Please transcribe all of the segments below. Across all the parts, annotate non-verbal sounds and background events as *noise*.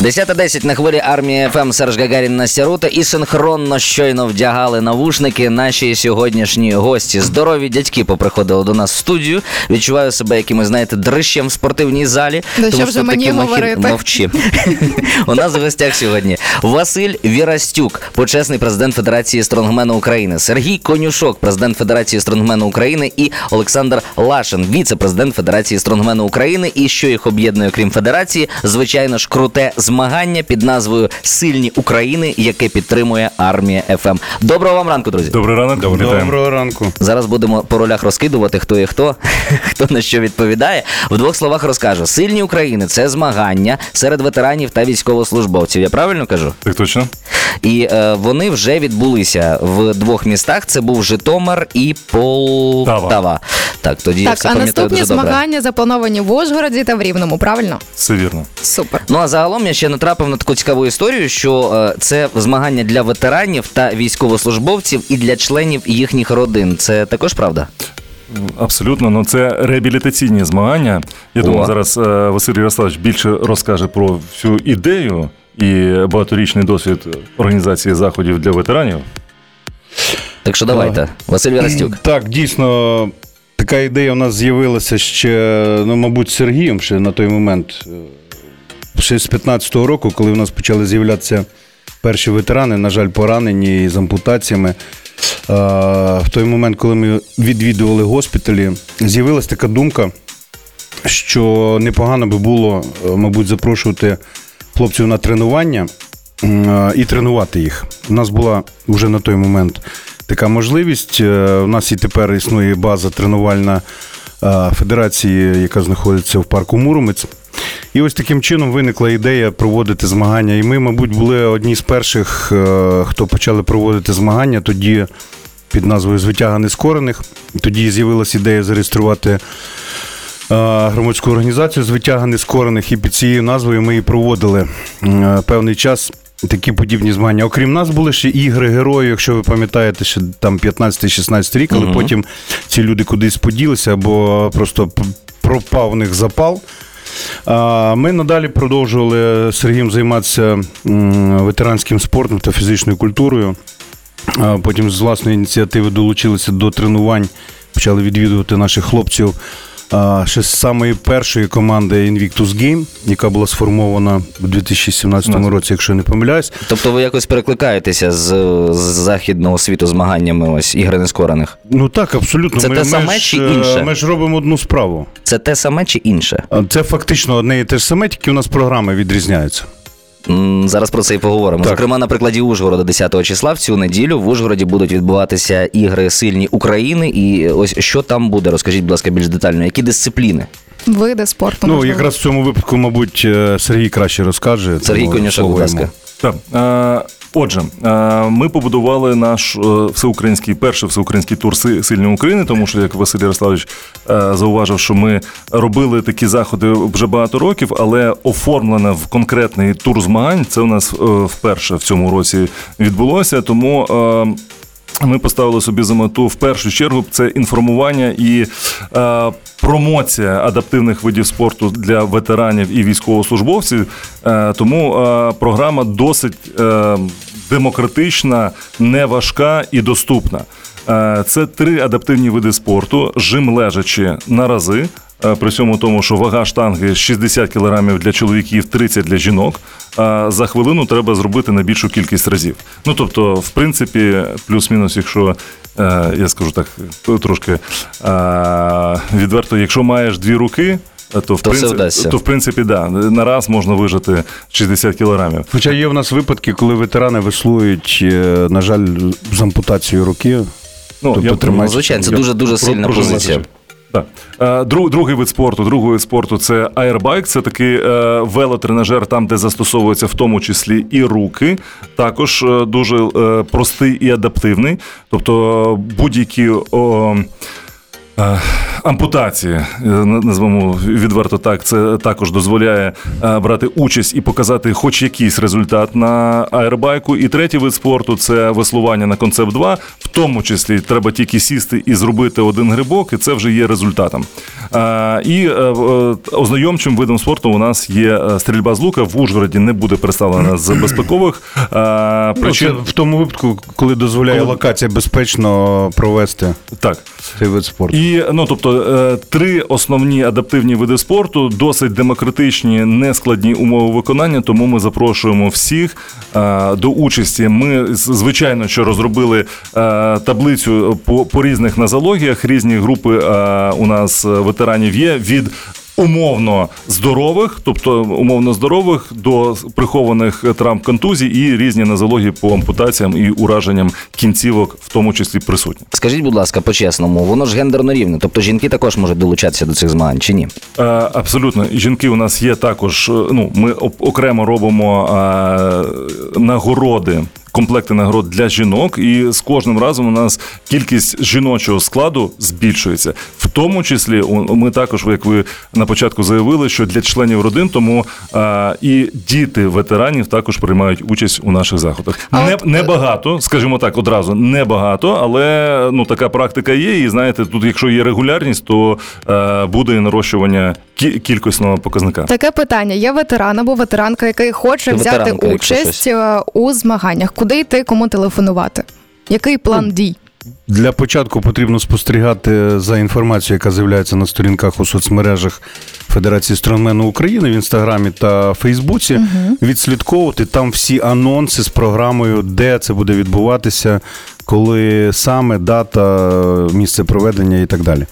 10.10 на хвилі армії FM Серж Гагарін Настя Рута і синхронно щойно вдягали навушники наші сьогоднішні гості. Здорові дядьки поприходили до нас в студію. Відчуваю себе якимось, знаєте, дрищем в спортивній залі. Да що вже мені говорити? Мовчи. У нас в гостях сьогодні Василь Вірастюк, почесний президент Федерації стронгмену України, Сергій Конюшок, президент Федерації стронгмену України, і Олександр Лашин, віце-президент Федерації стронгмену України. І що їх об'єднує, крім федерації, звичайно ж, круте змагання під назвою Сильні України, яке підтримує армія FM. Доброго вам ранку, друзі. Добрий ранок, вітаємо. Доброго ранку. Зараз будемо по ролях розкидувати, хто є хто, *laughs* хто на що відповідає. В двох словах розкажу: сильні України це змагання серед ветеранів та військовослужбовців. Я правильно кажу? Так точно? І е, вони вже відбулися в двох містах. Це був Житомир і Полтава. Так, тоді я Так, все а пам'ятаю наступні дуже добре. змагання заплановані в Ужгороді та в Рівному, правильно? Все вірно. Супер. Ну а загалом я ще натрапив на таку цікаву історію, що е, це змагання для ветеранів та військовослужбовців і для членів їхніх родин. Це також правда? Абсолютно, ну це реабілітаційні змагання. Я О. думаю, зараз е, Василь Ярославович більше розкаже про всю ідею і багаторічний досвід організації заходів для ветеранів. Так що давайте, Василь Вірастюк. Так, дійсно, така ідея у нас з'явилася ще, ну, мабуть, Сергієм ще на той момент. Ще з 15-го року, коли в нас почали з'являтися перші ветерани, на жаль, поранені з ампутаціями. В той момент, коли ми відвідували госпіталі, з'явилася така думка, що непогано би було, е, мабуть, запрошувати хлопців на тренування е, і тренувати їх. У нас була вже на той момент така можливість. Е, У нас і тепер існує база тренувальна федерації, яка знаходиться в парку Муромець. І ось таким чином виникла ідея проводити змагання. І ми, мабуть, були одні з перших, е, хто почали проводити змагання тоді під назвою Звитяга нескорених. Тоді з'явилася ідея зареєструвати е, громадську організацію з витяга нескорених, і під цією назвою ми і проводили е, певний час. Такі подібні змагання. Окрім нас були ще ігри героїв, якщо ви пам'ятаєте, ще там 15-16 рік, але потім ці люди кудись поділися або просто пропав у них запал. Ми надалі продовжували з Сергієм займатися ветеранським спортом та фізичною культурою. Потім з власної ініціативи долучилися до тренувань, почали відвідувати наших хлопців. Ще з самої першої команди Invictus Game, яка була сформована у 2017 році, якщо я не помиляюсь. Тобто ви якось перекликаєтеся з, з західного світу змаганнями ось ігри нескорених? Ну так, абсолютно. Це ми, те ми саме ж, чи е, інше? Ми ж робимо одну справу. Це те саме чи інше? Це фактично одне і те ж саме, тільки у нас програми відрізняються. Зараз про це і поговоримо. Так. Зокрема, на прикладі Ужгорода 10 числа в цю неділю в Ужгороді будуть відбуватися ігри сильні України. І ось що там буде? Розкажіть, будь ласка, більш детально, які дисципліни? Види спорту. Ну, можливо. якраз в цьому випадку, мабуть, е, Сергій краще розкаже. Сергій тому будь ласка. Так. Отже, е, ми побудували наш е, всеукраїнський перший всеукраїнський тур «Си- Сильні України, тому що, як Василь Ярославович е, зауважив, що ми робили такі заходи вже багато років, але оформлене в конкретний тур змагань це у нас вперше в цьому році відбулося. Тому ми поставили собі за мету в першу чергу це інформування і е, промоція адаптивних видів спорту для ветеранів і військовослужбовців. Е, тому е, програма досить е, демократична, неважка і доступна. Е, це три адаптивні види спорту: жим лежачи на рази. Е, При цьому тому, що вага штанги 60 кг для чоловіків, 30 для жінок. А за хвилину треба зробити на більшу кількість разів. Ну тобто, в принципі, плюс-мінус, якщо е, я скажу так, трошки е, відверто, якщо маєш дві руки. То в, То все то в принципі, да, на раз можна вижити 60 кілограмів. Хоча є в нас випадки, коли ветерани веслують, на жаль, з ампутацією руки. Ну, Тобто я тримають- Ну, звичайно, це дуже дуже сильна про позиція. Так. Е, друг- Другий вид спорту, другий вид спорту це аербайк. Це такий е, велотренажер, там, де застосовуються в тому числі і руки. Також е, дуже простий і адаптивний. Тобто будь-які. о, Ампутації, е, на- назвемо відверто так, це також дозволяє е, брати участь і показати хоч якийсь результат на аеробайку. І третій вид спорту це веслування на концепт 2. В тому числі треба тільки сісти і зробити один грибок, і це вже є результатом. Е, І е, е, ознайомчим видом спорту у нас є е, стрільба з лука. В Ужгороді не буде представлена з безпекових е, Ну, це в тому випадку, коли дозволяє Коли- локація безпечно провести Так. Цей вид спорту. І ну тобто е, три основні адаптивні види спорту, досить демократичні, нескладні умови виконання. Тому ми запрошуємо всіх е, до участі. Ми звичайно, що розробили е, таблицю по, по різних назологіях. Різні групи у нас ветеранів є від. Умовно здорових, тобто умовно здорових до прихованих травм контузій і різні нозології по ампутаціям і ураженням кінцівок, в тому числі присутні. Скажіть, будь ласка, по-чесному, воно ж гендерно рівне, тобто жінки також можуть долучатися до цих змагань чи ні? Е, Абсолютно, жінки у нас є також. е, Ну, ми окремо робимо е, нагороди. Комплекти нагород для жінок, і з кожним разом у нас кількість жіночого складу збільшується. В тому числі, ми також, як ви на початку заявили, що для членів родин, тому е, і діти ветеранів також приймають участь у наших заходах. А Не, небагато, скажімо так, одразу небагато, але ну така практика є. І знаєте, тут, якщо є регулярність, то е, буде і нарощування кількісного показника. Таке питання: є ветеран або ветеранка, який хоче взяти Ветеранка, участь е, у змаганнях. Куди йти, кому телефонувати? Який план дій? Для початку потрібно спостерігати за інформацією, яка з'являється на сторінках у соцмережах Федерації стронгмену України в інстаграмі та Фейсбуці. Відслідковувати там всі анонси з програмою, де це буде відбуватися, коли саме дата, місце проведення і так далі.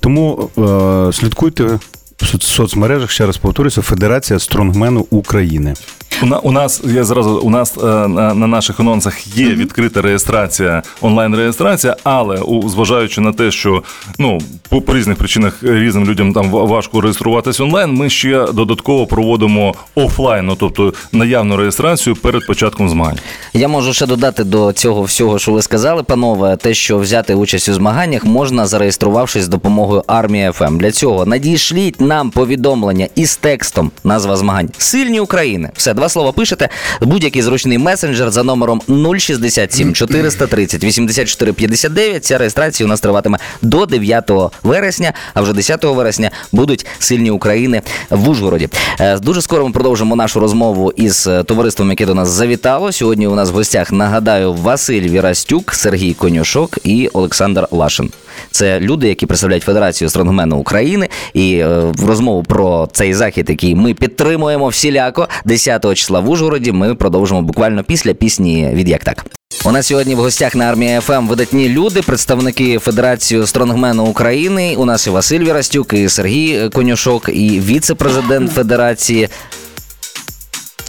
Тому е, слідкуйте в соцмережах, ще раз повторюся, Федерація стронгмену України. У, на, у нас я зразу у нас е, на, на наших анонсах є відкрита реєстрація, онлайн реєстрація, але у, зважаючи на те, що ну по, по різних причинах різним людям там важко реєструватись онлайн, ми ще додатково проводимо офлайн, ну, тобто наявну реєстрацію перед початком змагань. Я можу ще додати до цього всього, що ви сказали, панове, те, що взяти участь у змаганнях можна, зареєструвавшись з допомогою армії ФМ. Для цього надішліть нам повідомлення із текстом назва змагань Сильні України. Все, два слова пишете. Будь-який зручний месенджер за номером 067 430 84 59. Ця реєстрація у нас триватиме до 9 вересня, а вже 10 вересня будуть сильні України в Ужгороді. Е, Дуже скоро ми продовжимо нашу розмову із е, товариством, яке до нас завітало. Сьогодні у нас в гостях нагадаю Василь Вірастюк, Сергій Конюшок і Олександр Лашин. Це люди, які представляють Федерацію стронгмену України. І е, в розмову про цей захід, який ми підтримуємо всіляко 10 числа в Ужгороді. Ми продовжимо буквально після пісні від як так. У нас сьогодні в гостях на армії FM видатні люди, представники Федерації стронгмену України. У нас і Василь Вірастюк, і Сергій Конюшок, і віце-президент Федерації.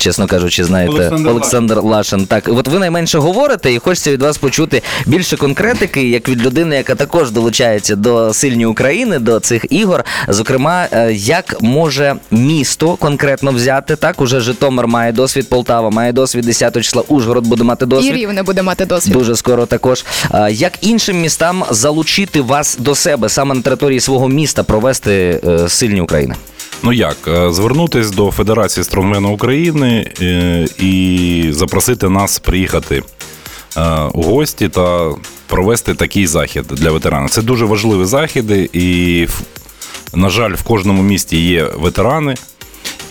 Чесно кажучи, знаєте, Олександр, Олександр Лашин. Так, от ви найменше говорите, і хочеться від вас почути більше конкретики, як від людини, яка також долучається до сильні України, до цих ігор. Зокрема, е, як може місто конкретно взяти так? Уже Житомир має досвід, Полтава має досвід 10 числа, Ужгород буде мати І досвід. рівне буде мати досвід. Дуже скоро також. Як іншим містам залучити вас до себе саме на території свого міста провести е, сильні України? Ну як, е, звернутись до Федерації стронгмену України е, і запросити нас приїхати е, у гості та провести такий захід для ветеранів. Це дуже важливі заходи, і, на жаль, в кожному місті є ветерани.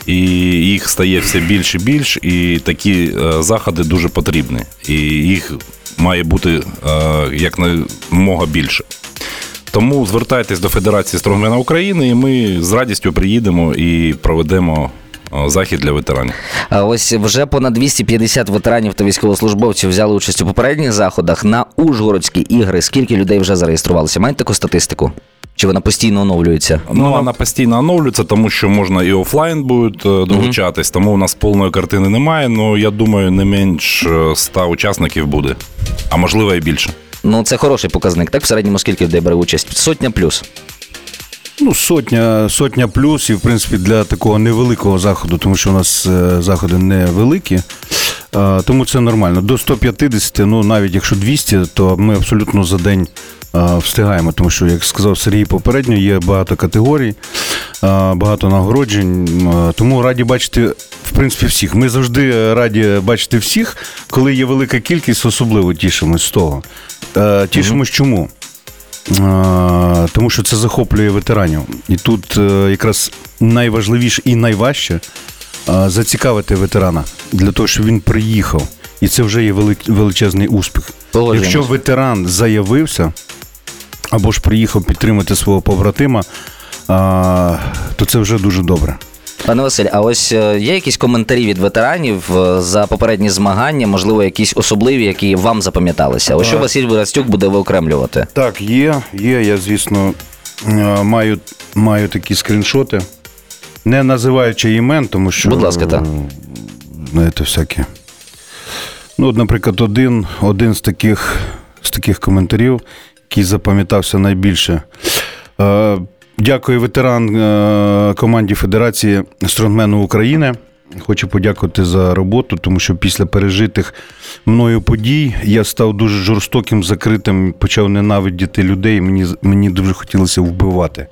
І їх стає все більше і більше, і такі заходи дуже потрібні. І їх має бути е, якнаймога більше. Тому звертайтесь до Федерації Стронгмена України, і ми з радістю приїдемо і проведемо е, захід для ветеранів. Ось вже понад 250 ветеранів та військовослужбовців взяли участь у попередніх заходах на Ужгородські ігри. Скільки людей вже зареєструвалося? Маєте таку статистику? Чи вона постійно оновлюється? Ну, вона постійно оновлюється, тому що можна і офлайн будуть е, долучатись, тому у нас повної картини немає. Ну я думаю, не менш е, 100 учасників буде, а можливо і більше. Ну це хороший показник. Так в середньому скільки людей бере участь? Сотня плюс. Ну, сотня, сотня плюс, і в принципі для такого невеликого заходу, тому що у нас е, заходи невеликі. Тому це нормально. До 150, ну навіть якщо 200, то ми абсолютно за день встигаємо, тому що, як сказав Сергій попередньо, є багато категорій, багато нагороджень. Тому раді бачити, в принципі, всіх. Ми завжди раді бачити всіх, коли є велика кількість, особливо тішимось з того. Е, Тішимось чому? Е, Тому що це захоплює ветеранів. І тут е, якраз найважливіше і найважче зацікавити ветерана для того, щоб він приїхав. І це вже є величезний успіх. Погоджуємось. Якщо ветеран заявився або ж приїхав підтримати свого побратима, то це вже дуже добре. Пане Василь, а ось е, є якісь коментарі від ветеранів е, за попередні змагання, можливо, якісь особливі, які вам запам'яталися? Ось що Василь Виростюк буде виокремлювати? Так, є, є. Я, звісно, е, маю, маю такі скріншоти. Не називаючи імен, тому що. Будь ласка, так. Знаєте, всяке. Ну, от, наприклад, один, один з таких, з таких коментарів, який запам'ятався найбільше. Е, Дякую ветеран е, команді Федерації Стронгмену України. Хочу подякувати за роботу, тому що після пережитих мною подій я став дуже жорстоким, закритим, почав ненавидіти людей. Мені, мені дуже хотілося вбивати.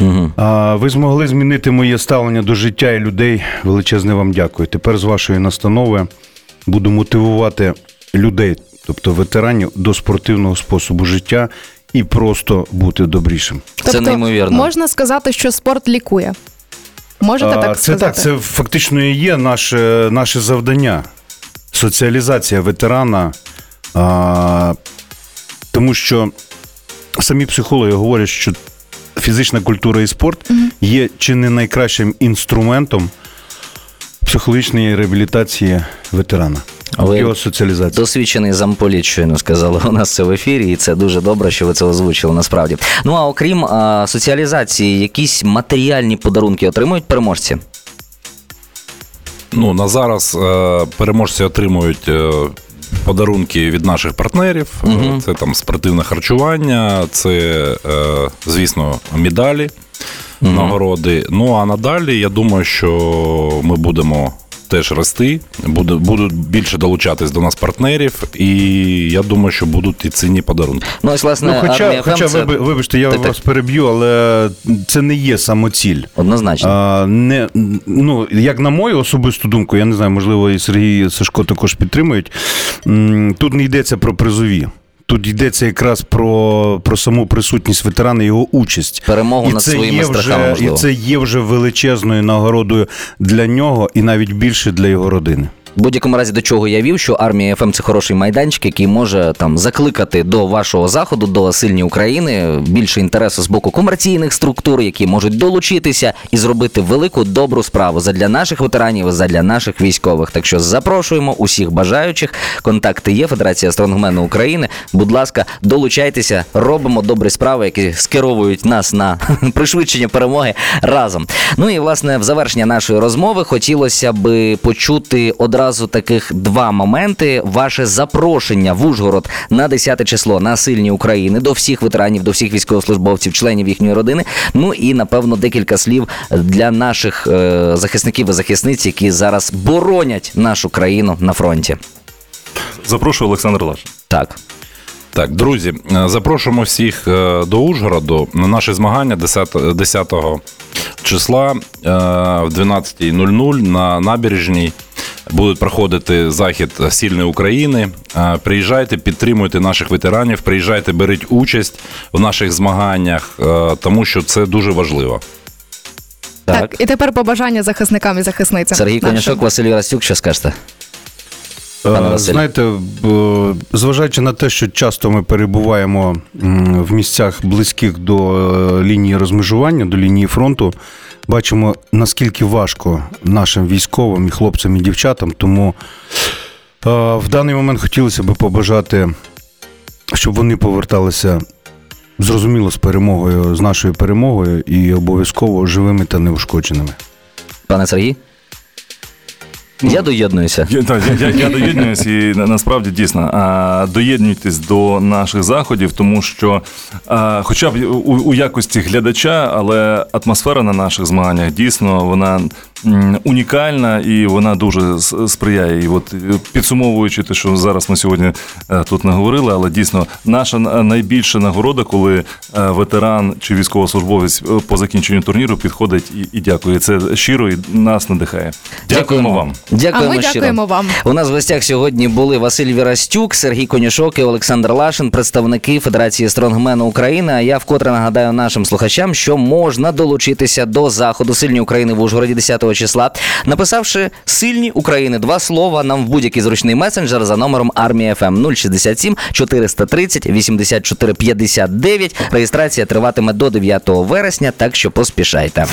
Угу. А, ви змогли змінити моє ставлення до життя і людей. Величезне вам дякую. Тепер з вашої настанови буду мотивувати людей, тобто ветеранів, до спортивного способу життя і просто бути добрішим. Це неймовірно. Тобто Можна сказати, що спорт лікує. Можете А, так це сказати? так, це фактично і є наше, наше завдання. Соціалізація ветерана. А, тому що самі психологи говорять, що фізична культура і спорт є чи не найкращим інструментом психологічної реабілітації ветерана. Ви Його. Досвідчений замполіт щойно сказали у нас це в ефірі, і це дуже добре, що ви це озвучили насправді. Ну а окрім а, соціалізації, якісь матеріальні подарунки отримують переможці? Ну, на зараз е, переможці отримують е, подарунки від наших партнерів. Е, Це там спортивне харчування, це, е, звісно, медалі, нагороди. Ну а надалі, я думаю, що ми будемо. Теж рости, буде, будуть більше долучатись до нас партнерів, і я думаю, що будуть і цінні подарунки. Ну ось власне Ну, хоча, хоча це виби- вибачте, я Так, так. вас переб'ю, але це не є самоціль. однозначно. А, не, ну, як на мою особисту думку, я не знаю, можливо, і Сергій і Сашко також підтримують. Тут не йдеться про призові. Тут йдеться якраз про, про саму присутність ветерана, його участь. Перемогу над це своїми є страхами, вже, можливо. І це є вже величезною нагородою для нього і навіть більше для його родини. В будь-якому разі до чого я вів, що армія ФМ це хороший майданчик, який може там закликати до вашого заходу, до сильні України більше інтересу з боку комерційних структур, які можуть долучитися і зробити велику добру справу задля наших ветеранів, задля наших військових. Так що запрошуємо усіх бажаючих. Контакти є. Федерація Стронгмену України. Будь ласка, долучайтеся, робимо добрі справи, які скеровують нас на *laughs* пришвидшення перемоги разом. Ну і власне в завершення нашої розмови хотілося би почути одразу таких два моменти: ваше запрошення в Ужгород на 10 число на сильні України до всіх ветеранів, до всіх військовослужбовців, членів їхньої родини. Ну і напевно декілька слів для наших е, захисників і захисниць, які зараз боронять нашу країну на фронті. Запрошую Олександр Лаш. Так. Так, друзі, е, запрошуємо всіх е, до Ужгороду на наші змагання 10, 10 числа е, в 12.00 на набережній. Будуть проходити захід сильної України. Приїжджайте, підтримуйте наших ветеранів, приїжджайте, беріть участь в наших змаганнях, тому що це дуже важливо. Так. і тепер побажання захисникам і захисницям. Сергій нашим. Конюшок, Василь Растюк, що скажете? Е, Знаєте, зважаючи на те, що часто ми перебуваємо в місцях близьких до е, лінії розмежування, до лінії фронту, бачимо, наскільки важко нашим військовим і хлопцям і дівчатам. Тому в даний момент хотілося б побажати, щоб вони поверталися зрозуміло з перемогою, з нашою перемогою і обов'язково живими та неушкодженими. Пане Сергій? Я доєднуюся. Я, так, я, я, я доєднуюсь і на- насправді дійсно а, доєднуйтесь до наших заходів, тому що, хоча б у, у якості глядача, але атмосфера на наших змаганнях дійсно вона унікальна і вона дуже сприяє. І от е, підсумовуючи те, що зараз ми сьогодні е, тут наговорили, але дійсно наша найбільша нагорода, коли е, ветеран чи військовослужбовець по закінченню турніру підходить і, і дякує. Це щиро і нас надихає. Дякуємо вам. Дякуємо А ми щиро. дякуємо вам. У нас в гостях сьогодні були Василь Вірастюк, Сергій Конюшок і Олександр Лашин, представники Федерації стронгмену України. А я вкотре нагадаю нашим слухачам, що можна долучитися до заходу сильні України в Ужгороді 10 числа, написавши сильні України два слова нам в будь-який зручний месенджер за номером армія FM 067 430 84 59. Реєстрація триватиме до 9 вересня, так що поспішайте.